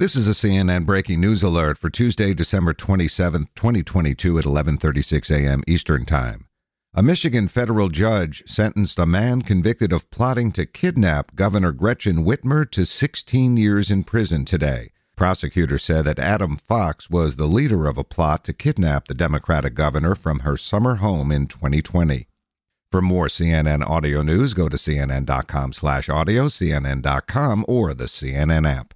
This is a CNN breaking news alert for Tuesday, December 27, 2022 at 11:36 a.m. Eastern Time. A Michigan federal judge sentenced a man convicted of plotting to kidnap Governor Gretchen Whitmer to 16 years in prison today. Prosecutors said that Adam Fox was the leader of a plot to kidnap the Democratic governor from her summer home in 2020. For more CNN audio news, go to cnn.com/audio, cnn.com, or the CNN app.